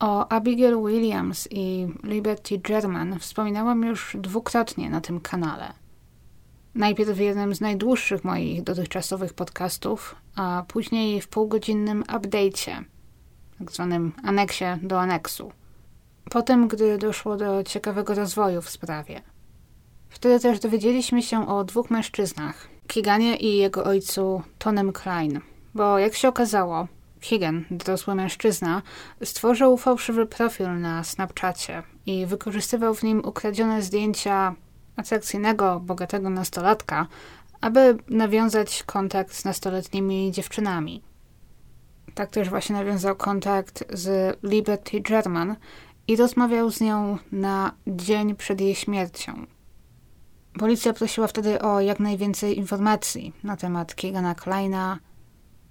O Abigail Williams i Liberty German wspominałam już dwukrotnie na tym kanale. Najpierw w jednym z najdłuższych moich dotychczasowych podcastów, a później w półgodzinnym update'cie, tak zwanym aneksie do aneksu. Potem, gdy doszło do ciekawego rozwoju w sprawie. Wtedy też dowiedzieliśmy się o dwóch mężczyznach, Kiganie i jego ojcu Tonem Klein, bo jak się okazało, Keegan, dorosły mężczyzna, stworzył fałszywy profil na Snapchacie i wykorzystywał w nim ukradzione zdjęcia atrakcyjnego, bogatego nastolatka, aby nawiązać kontakt z nastoletnimi dziewczynami. Tak też właśnie nawiązał kontakt z Liberty German i rozmawiał z nią na dzień przed jej śmiercią. Policja prosiła wtedy o jak najwięcej informacji na temat Keegana Kleina,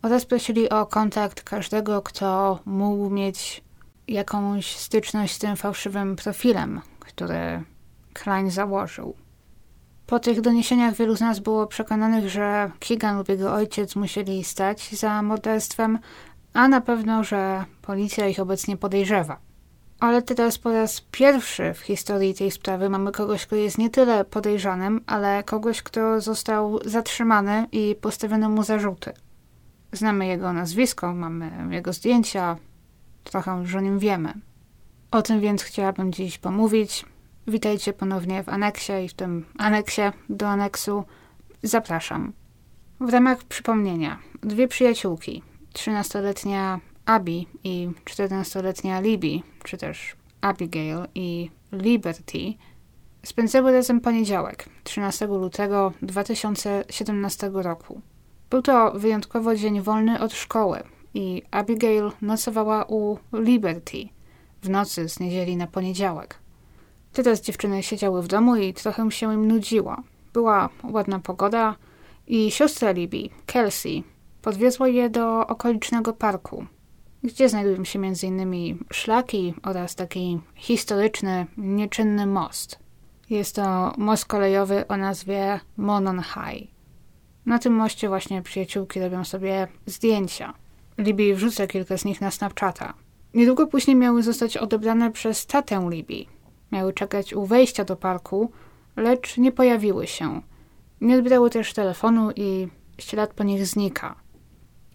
oraz prosili o kontakt każdego, kto mógł mieć jakąś styczność z tym fałszywym profilem, który Klein założył. Po tych doniesieniach wielu z nas było przekonanych, że Keegan lub jego ojciec musieli stać za morderstwem, a na pewno, że policja ich obecnie podejrzewa. Ale teraz po raz pierwszy w historii tej sprawy mamy kogoś, kto jest nie tyle podejrzanym, ale kogoś, kto został zatrzymany i postawiono mu zarzuty. Znamy jego nazwisko, mamy jego zdjęcia, trochę już o nim wiemy. O tym więc chciałabym dziś pomówić. Witajcie ponownie w aneksie i w tym aneksie do aneksu zapraszam. W ramach przypomnienia, dwie przyjaciółki, 13-letnia Abby i 14-letnia Libby, czy też Abigail i Liberty, spędzały razem poniedziałek, 13 lutego 2017 roku. Był to wyjątkowo dzień wolny od szkoły i Abigail nocowała u Liberty w nocy z niedzieli na poniedziałek. Teraz dziewczyny siedziały w domu i trochę się im nudziło. Była ładna pogoda i siostra Libby, Kelsey, podwiozła je do okolicznego parku, gdzie znajdują się m.in. szlaki oraz taki historyczny, nieczynny most. Jest to most kolejowy o nazwie Monon High. Na tym moście właśnie przyjaciółki robią sobie zdjęcia. Libby wrzuca kilka z nich na Snapchata. Niedługo później miały zostać odebrane przez tatę Libby. Miały czekać u wejścia do parku, lecz nie pojawiły się. Nie odbierały też telefonu i ślad po nich znika.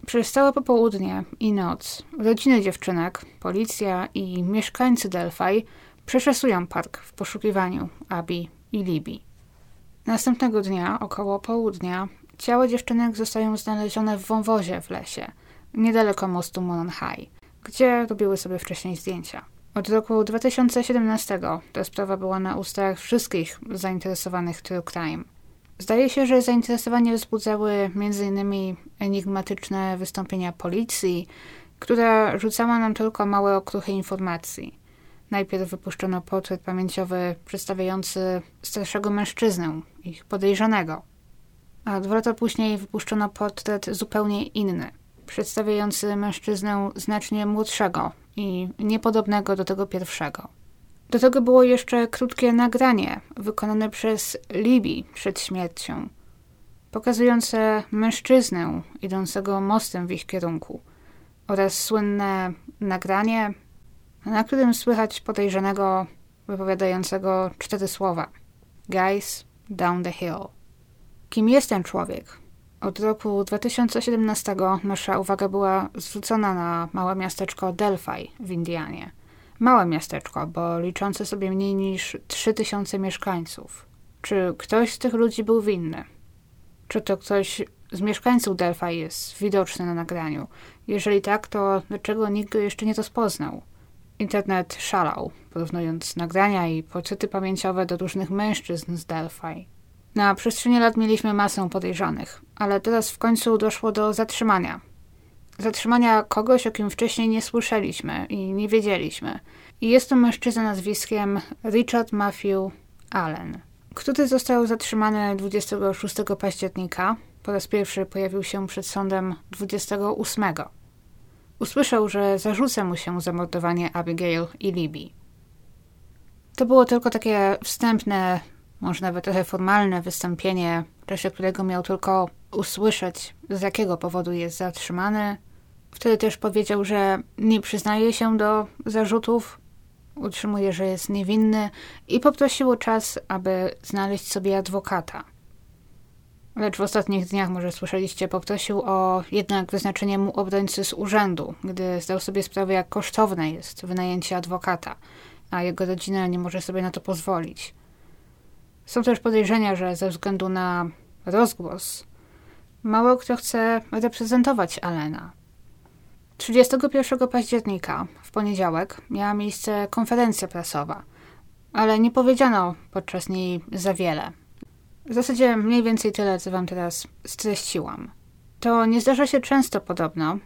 Przez całe popołudnie i noc rodziny dziewczynek, policja i mieszkańcy Delphi przeszesują park w poszukiwaniu Abi i Libby. Następnego dnia, około południa, Ciała dziewczynek zostają znalezione w wąwozie w lesie, niedaleko mostu Monon High, gdzie robiły sobie wcześniej zdjęcia. Od roku 2017 ta sprawa była na ustach wszystkich zainteresowanych true crime. Zdaje się, że zainteresowanie wzbudzały m.in. enigmatyczne wystąpienia policji, która rzucała nam tylko małe okruchy informacji. Najpierw wypuszczono portret pamięciowy przedstawiający starszego mężczyznę, ich podejrzanego, a dwa lata później wypuszczono portret zupełnie inny, przedstawiający mężczyznę znacznie młodszego i niepodobnego do tego pierwszego. Do tego było jeszcze krótkie nagranie wykonane przez Libby przed śmiercią, pokazujące mężczyznę idącego mostem w ich kierunku oraz słynne nagranie, na którym słychać podejrzanego wypowiadającego cztery słowa: Guys, down the hill. Kim jest ten człowiek? Od roku 2017 nasza uwaga była zwrócona na małe miasteczko Delphi w Indianie. Małe miasteczko, bo liczące sobie mniej niż 3000 mieszkańców. Czy ktoś z tych ludzi był winny? Czy to ktoś z mieszkańców Delphi jest widoczny na nagraniu? Jeżeli tak, to dlaczego nikt go jeszcze nie rozpoznał? Internet szalał, porównując nagrania i portrety pamięciowe do różnych mężczyzn z Delphi. Na przestrzeni lat mieliśmy masę podejrzanych, ale teraz w końcu doszło do zatrzymania. Zatrzymania kogoś, o kim wcześniej nie słyszeliśmy i nie wiedzieliśmy. I jest to mężczyzna nazwiskiem Richard Matthew Allen, który został zatrzymany 26 października. Po raz pierwszy pojawił się przed sądem 28. Usłyszał, że zarzuca mu się zamordowanie Abigail i Libby. To było tylko takie wstępne może nawet trochę formalne wystąpienie, w czasie którego miał tylko usłyszeć, z jakiego powodu jest zatrzymany. Wtedy też powiedział, że nie przyznaje się do zarzutów, utrzymuje, że jest niewinny i poprosił o czas, aby znaleźć sobie adwokata. Lecz w ostatnich dniach, może słyszeliście, poprosił o jednak wyznaczenie mu obrońcy z urzędu, gdy zdał sobie sprawę, jak kosztowne jest wynajęcie adwokata, a jego rodzina nie może sobie na to pozwolić. Są też podejrzenia, że ze względu na rozgłos mało kto chce reprezentować Alena. 31 października, w poniedziałek, miała miejsce konferencja prasowa, ale nie powiedziano podczas niej za wiele. W zasadzie mniej więcej tyle, co wam teraz streściłam. To nie zdarza się często podobno,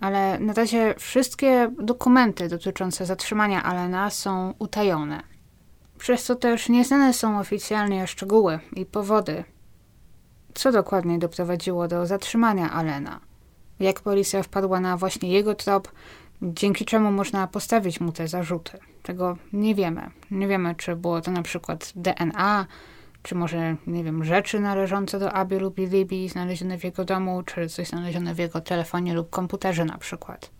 ale na razie wszystkie dokumenty dotyczące zatrzymania Alena są utajone. Przez co też nieznane są oficjalnie szczegóły i powody, co dokładnie doprowadziło do zatrzymania Alena. Jak policja wpadła na właśnie jego trop, dzięki czemu można postawić mu te zarzuty. Tego nie wiemy. Nie wiemy, czy było to na przykład DNA, czy może, nie wiem, rzeczy należące do Abi lub Libii znalezione w jego domu, czy coś znalezione w jego telefonie lub komputerze na przykład.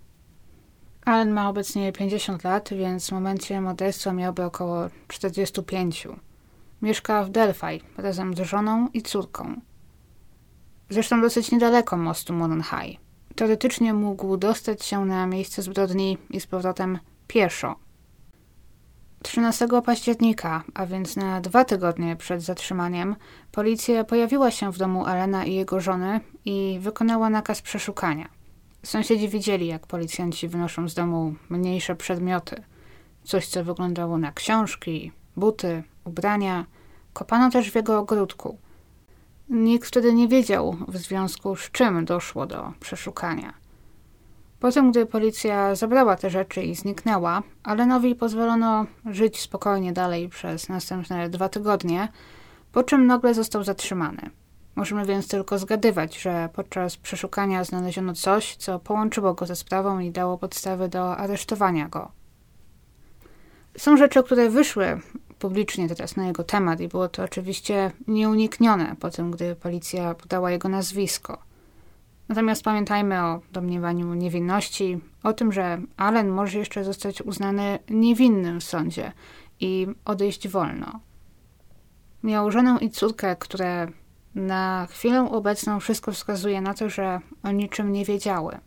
Allen ma obecnie 50 lat, więc w momencie morderstwa miałby około 45. Mieszka w Delphi razem z żoną i córką. Zresztą dosyć niedaleko mostu Monon High. Teoretycznie mógł dostać się na miejsce zbrodni i z powrotem pieszo, 13 października, a więc na dwa tygodnie przed zatrzymaniem, policja pojawiła się w domu Alena i jego żony i wykonała nakaz przeszukania. Sąsiedzi widzieli, jak policjanci wynoszą z domu mniejsze przedmioty. Coś, co wyglądało na książki, buty, ubrania. Kopano też w jego ogródku. Nikt wtedy nie wiedział, w związku z czym doszło do przeszukania. Potem, gdy policja zabrała te rzeczy i zniknęła, Alenowi pozwolono żyć spokojnie dalej przez następne dwa tygodnie, po czym nagle został zatrzymany. Możemy więc tylko zgadywać, że podczas przeszukania znaleziono coś, co połączyło go ze sprawą i dało podstawy do aresztowania go. Są rzeczy, które wyszły publicznie teraz na jego temat i było to oczywiście nieuniknione po tym, gdy policja podała jego nazwisko – Natomiast pamiętajmy o domniemaniu niewinności, o tym, że Allen może jeszcze zostać uznany niewinnym w sądzie i odejść wolno. Miał żonę i córkę, które na chwilę obecną wszystko wskazuje na to, że o niczym nie wiedziały.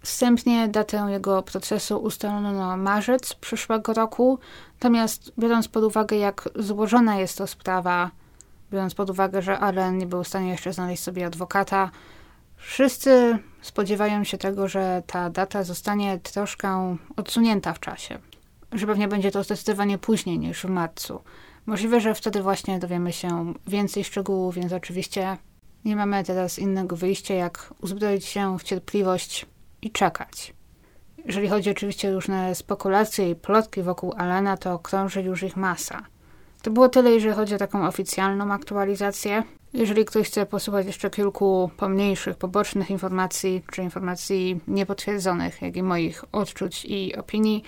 Wstępnie datę jego procesu ustalono na marzec przyszłego roku, natomiast biorąc pod uwagę, jak złożona jest to sprawa, biorąc pod uwagę, że Allen nie był w stanie jeszcze znaleźć sobie adwokata, Wszyscy spodziewają się tego, że ta data zostanie troszkę odsunięta w czasie. Że pewnie będzie to zdecydowanie później niż w marcu. Możliwe, że wtedy właśnie dowiemy się więcej szczegółów, więc oczywiście nie mamy teraz innego wyjścia, jak uzbroić się w cierpliwość i czekać. Jeżeli chodzi oczywiście o różne spekulacje i plotki wokół Alana, to krąży już ich masa. To było tyle, jeżeli chodzi o taką oficjalną aktualizację. Jeżeli ktoś chce posłuchać jeszcze kilku pomniejszych, pobocznych informacji, czy informacji niepotwierdzonych, jak i moich odczuć i opinii,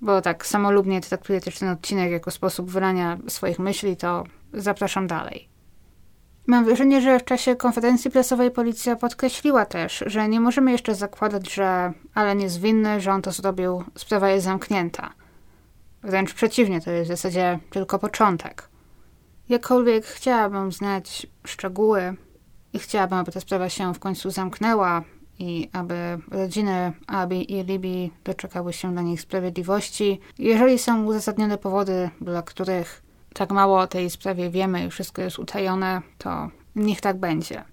bo tak samolubnie traktuję też ten odcinek jako sposób wylania swoich myśli, to zapraszam dalej. Mam wrażenie, że w czasie konferencji prasowej policja podkreśliła też, że nie możemy jeszcze zakładać, że Allen jest winny, że on to zrobił, sprawa jest zamknięta. Wręcz przeciwnie, to jest w zasadzie tylko początek. Jakkolwiek chciałabym znać szczegóły i chciałabym, aby ta sprawa się w końcu zamknęła i aby rodziny Abi i Libi doczekały się dla nich sprawiedliwości. Jeżeli są uzasadnione powody, dla których tak mało o tej sprawie wiemy i wszystko jest utajone, to niech tak będzie.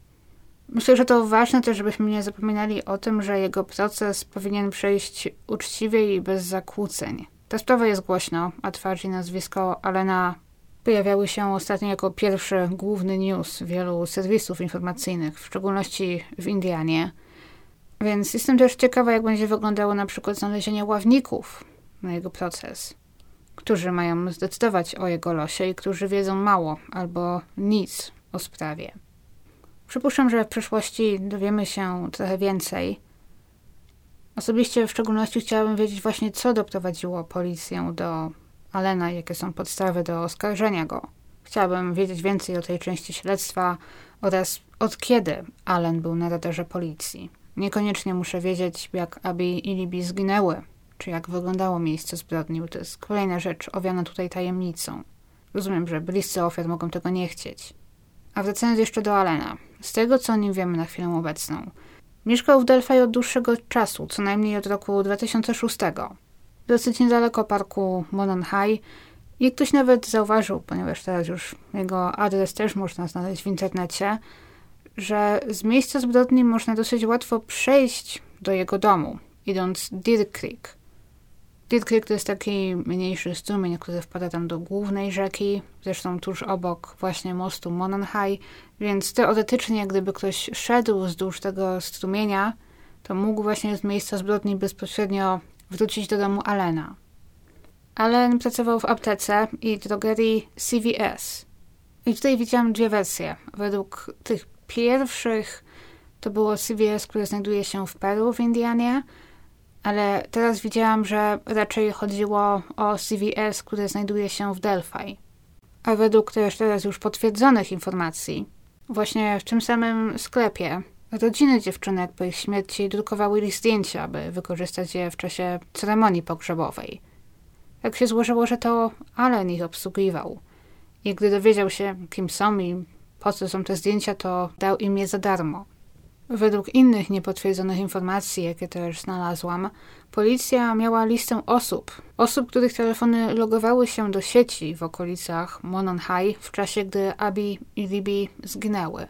Myślę, że to ważne też, żebyśmy nie zapominali o tym, że jego proces powinien przejść uczciwie i bez zakłóceń. Ta sprawa jest głośno, a twarz i nazwisko Alena pojawiały się ostatnio jako pierwszy główny news wielu serwisów informacyjnych, w szczególności w Indianie. Więc jestem też ciekawa, jak będzie wyglądało na przykład znalezienie ławników na jego proces, którzy mają zdecydować o jego losie i którzy wiedzą mało albo nic o sprawie. Przypuszczam, że w przyszłości dowiemy się trochę więcej. Osobiście w szczególności chciałabym wiedzieć właśnie, co doprowadziło policję do Alena, jakie są podstawy do oskarżenia go. Chciałabym wiedzieć więcej o tej części śledztwa oraz od kiedy Allen był na radarze policji. Niekoniecznie muszę wiedzieć, jak Abby i Libby zginęły, czy jak wyglądało miejsce zbrodni, bo to jest kolejna rzecz owiana tutaj tajemnicą. Rozumiem, że bliscy ofiar mogą tego nie chcieć. A wracając jeszcze do Alena. Z tego, co o nim wiemy na chwilę obecną. Mieszkał w Delphi od dłuższego czasu, co najmniej od roku 2006. Dosyć niedaleko parku Monon High. I ktoś nawet zauważył, ponieważ teraz już jego adres też można znaleźć w internecie, że z miejsca zbrodni można dosyć łatwo przejść do jego domu, idąc Deer Creek. Deer Creek to jest taki mniejszy strumień, który wpada tam do głównej rzeki, zresztą tuż obok właśnie mostu Mononhai, więc teoretycznie gdyby ktoś szedł wzdłuż tego strumienia, to mógł właśnie z miejsca zbrodni bezpośrednio wrócić do domu Alena. Allen pracował w aptece i drogerii CVS. I tutaj widziałam dwie wersje. Według tych pierwszych to było CVS, które znajduje się w Peru w Indianie, ale teraz widziałam, że raczej chodziło o CVS, które znajduje się w Delphi. A według też teraz już potwierdzonych informacji, właśnie w tym samym sklepie, rodziny dziewczynek po ich śmierci drukowały ich zdjęcia, aby wykorzystać je w czasie ceremonii pogrzebowej. Tak się złożyło, że to Allen ich obsługiwał. I gdy dowiedział się, kim są i po co są te zdjęcia, to dał im je za darmo. Według innych niepotwierdzonych informacji, jakie też znalazłam, policja miała listę osób, osób, których telefony logowały się do sieci w okolicach Monon High w czasie, gdy Abby i Libby zginęły.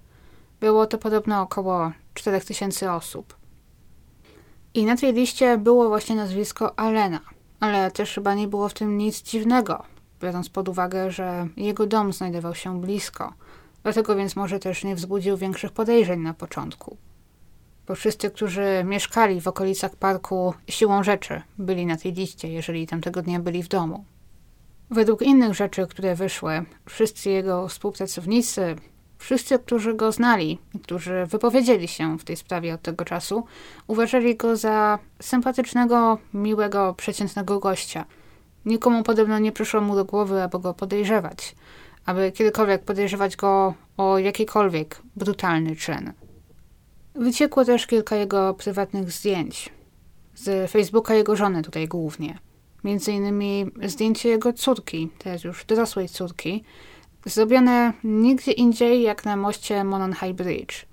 Było to podobno około 4000 osób. I na tej liście było właśnie nazwisko Alena, ale też chyba nie było w tym nic dziwnego, biorąc pod uwagę, że jego dom znajdował się blisko. Dlatego więc może też nie wzbudził większych podejrzeń na początku bo wszyscy, którzy mieszkali w okolicach parku, siłą rzeczy byli na tej liście, jeżeli tamtego dnia byli w domu. Według innych rzeczy, które wyszły, wszyscy jego współpracownicy, wszyscy, którzy go znali, którzy wypowiedzieli się w tej sprawie od tego czasu, uważali go za sympatycznego, miłego, przeciętnego gościa. Nikomu podobno nie przyszło mu do głowy, aby go podejrzewać, aby kiedykolwiek podejrzewać go o jakikolwiek brutalny czyn. Wyciekło też kilka jego prywatnych zdjęć. Z Facebooka jego żony tutaj głównie. Między innymi zdjęcie jego córki, teraz już dorosłej córki, zrobione nigdzie indziej jak na moście Monon High Bridge.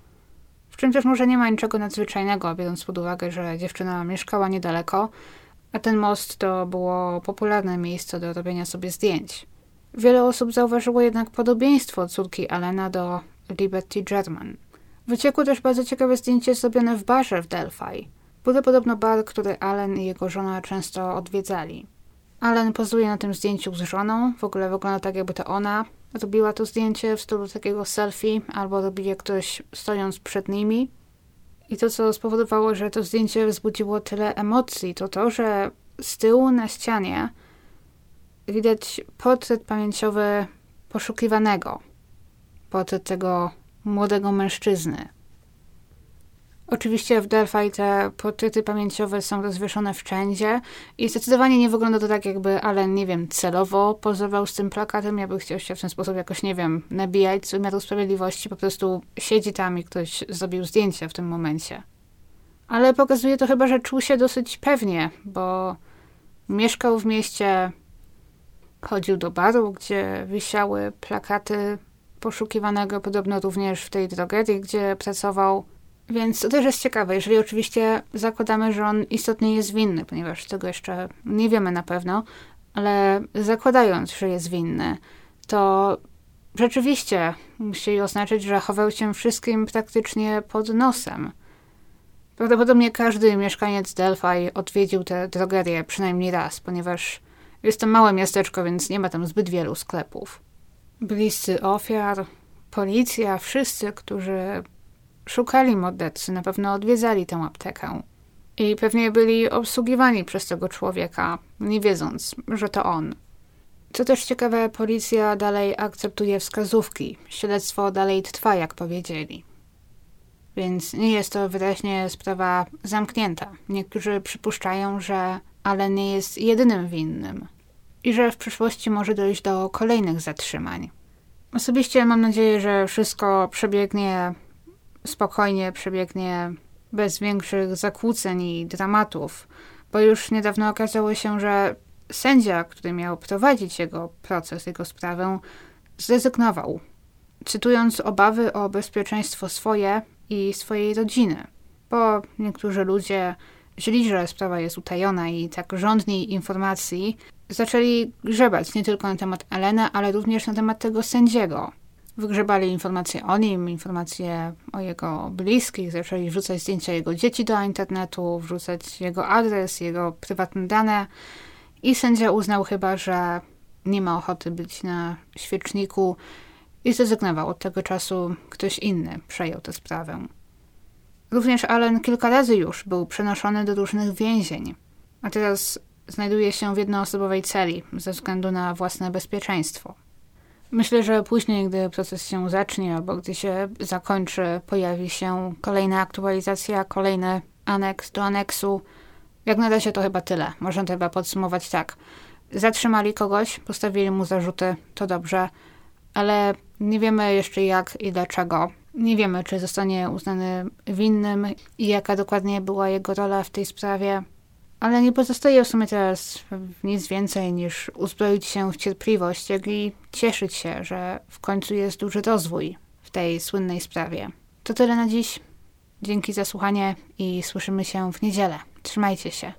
W czym też może nie ma niczego nadzwyczajnego, biorąc pod uwagę, że dziewczyna mieszkała niedaleko, a ten most to było popularne miejsce do robienia sobie zdjęć. Wiele osób zauważyło jednak podobieństwo córki Alena do Liberty German. Wyciekło też bardzo ciekawe zdjęcie zrobione w barze w Delphi. Był podobno bar, który Allen i jego żona często odwiedzali. Allen pozuje na tym zdjęciu z żoną. W ogóle wygląda tak, jakby to ona robiła to zdjęcie w stylu takiego selfie, albo robi je ktoś stojąc przed nimi. I to, co spowodowało, że to zdjęcie wzbudziło tyle emocji, to to, że z tyłu na ścianie widać portret pamięciowy poszukiwanego. Portret tego młodego mężczyzny. Oczywiście w Delphi te portrety pamięciowe są rozwieszone wszędzie i zdecydowanie nie wygląda to tak, jakby Allen, nie wiem, celowo pozował z tym plakatem, jakby chciał się w ten sposób jakoś, nie wiem, nabijać z wymiaru sprawiedliwości, po prostu siedzi tam i ktoś zrobił zdjęcie w tym momencie. Ale pokazuje to chyba, że czuł się dosyć pewnie, bo mieszkał w mieście, chodził do baru, gdzie wisiały plakaty poszukiwanego, podobno również w tej drogerii, gdzie pracował. Więc to też jest ciekawe, jeżeli oczywiście zakładamy, że on istotnie jest winny, ponieważ tego jeszcze nie wiemy na pewno, ale zakładając, że jest winny, to rzeczywiście musi oznaczać, że chował się wszystkim praktycznie pod nosem. Prawdopodobnie każdy mieszkaniec Delphi odwiedził tę drogerię przynajmniej raz, ponieważ jest to małe miasteczko, więc nie ma tam zbyt wielu sklepów bliscy ofiar, policja, wszyscy, którzy szukali mordercy, na pewno odwiedzali tę aptekę. I pewnie byli obsługiwani przez tego człowieka, nie wiedząc, że to on. Co też ciekawe, policja dalej akceptuje wskazówki. Śledztwo dalej trwa, jak powiedzieli. Więc nie jest to wyraźnie sprawa zamknięta. Niektórzy przypuszczają, że Allen nie jest jedynym winnym i że w przyszłości może dojść do kolejnych zatrzymań. Osobiście mam nadzieję, że wszystko przebiegnie spokojnie, przebiegnie bez większych zakłóceń i dramatów, bo już niedawno okazało się, że sędzia, który miał prowadzić jego proces, jego sprawę, zrezygnował, cytując obawy o bezpieczeństwo swoje i swojej rodziny, bo niektórzy ludzie źli, że sprawa jest utajona i tak żądni informacji, zaczęli grzebać nie tylko na temat Elena, ale również na temat tego sędziego. Wygrzebali informacje o nim, informacje o jego bliskich, zaczęli wrzucać zdjęcia jego dzieci do internetu, wrzucać jego adres, jego prywatne dane i sędzia uznał chyba, że nie ma ochoty być na świeczniku i zrezygnował. Od tego czasu ktoś inny przejął tę sprawę. Również Allen kilka razy już był przenoszony do różnych więzień, a teraz znajduje się w jednoosobowej celi ze względu na własne bezpieczeństwo. Myślę, że później, gdy proces się zacznie albo gdy się zakończy, pojawi się kolejna aktualizacja, kolejny aneks do aneksu. Jak na razie to chyba tyle. Można to chyba podsumować tak. Zatrzymali kogoś, postawili mu zarzuty, to dobrze, ale nie wiemy jeszcze jak i dlaczego. Nie wiemy, czy zostanie uznany winnym i jaka dokładnie była jego rola w tej sprawie. Ale nie pozostaje w sumie teraz nic więcej niż uzbroić się w cierpliwość, jak i cieszyć się, że w końcu jest duży rozwój w tej słynnej sprawie. To tyle na dziś. Dzięki za słuchanie i słyszymy się w niedzielę. Trzymajcie się.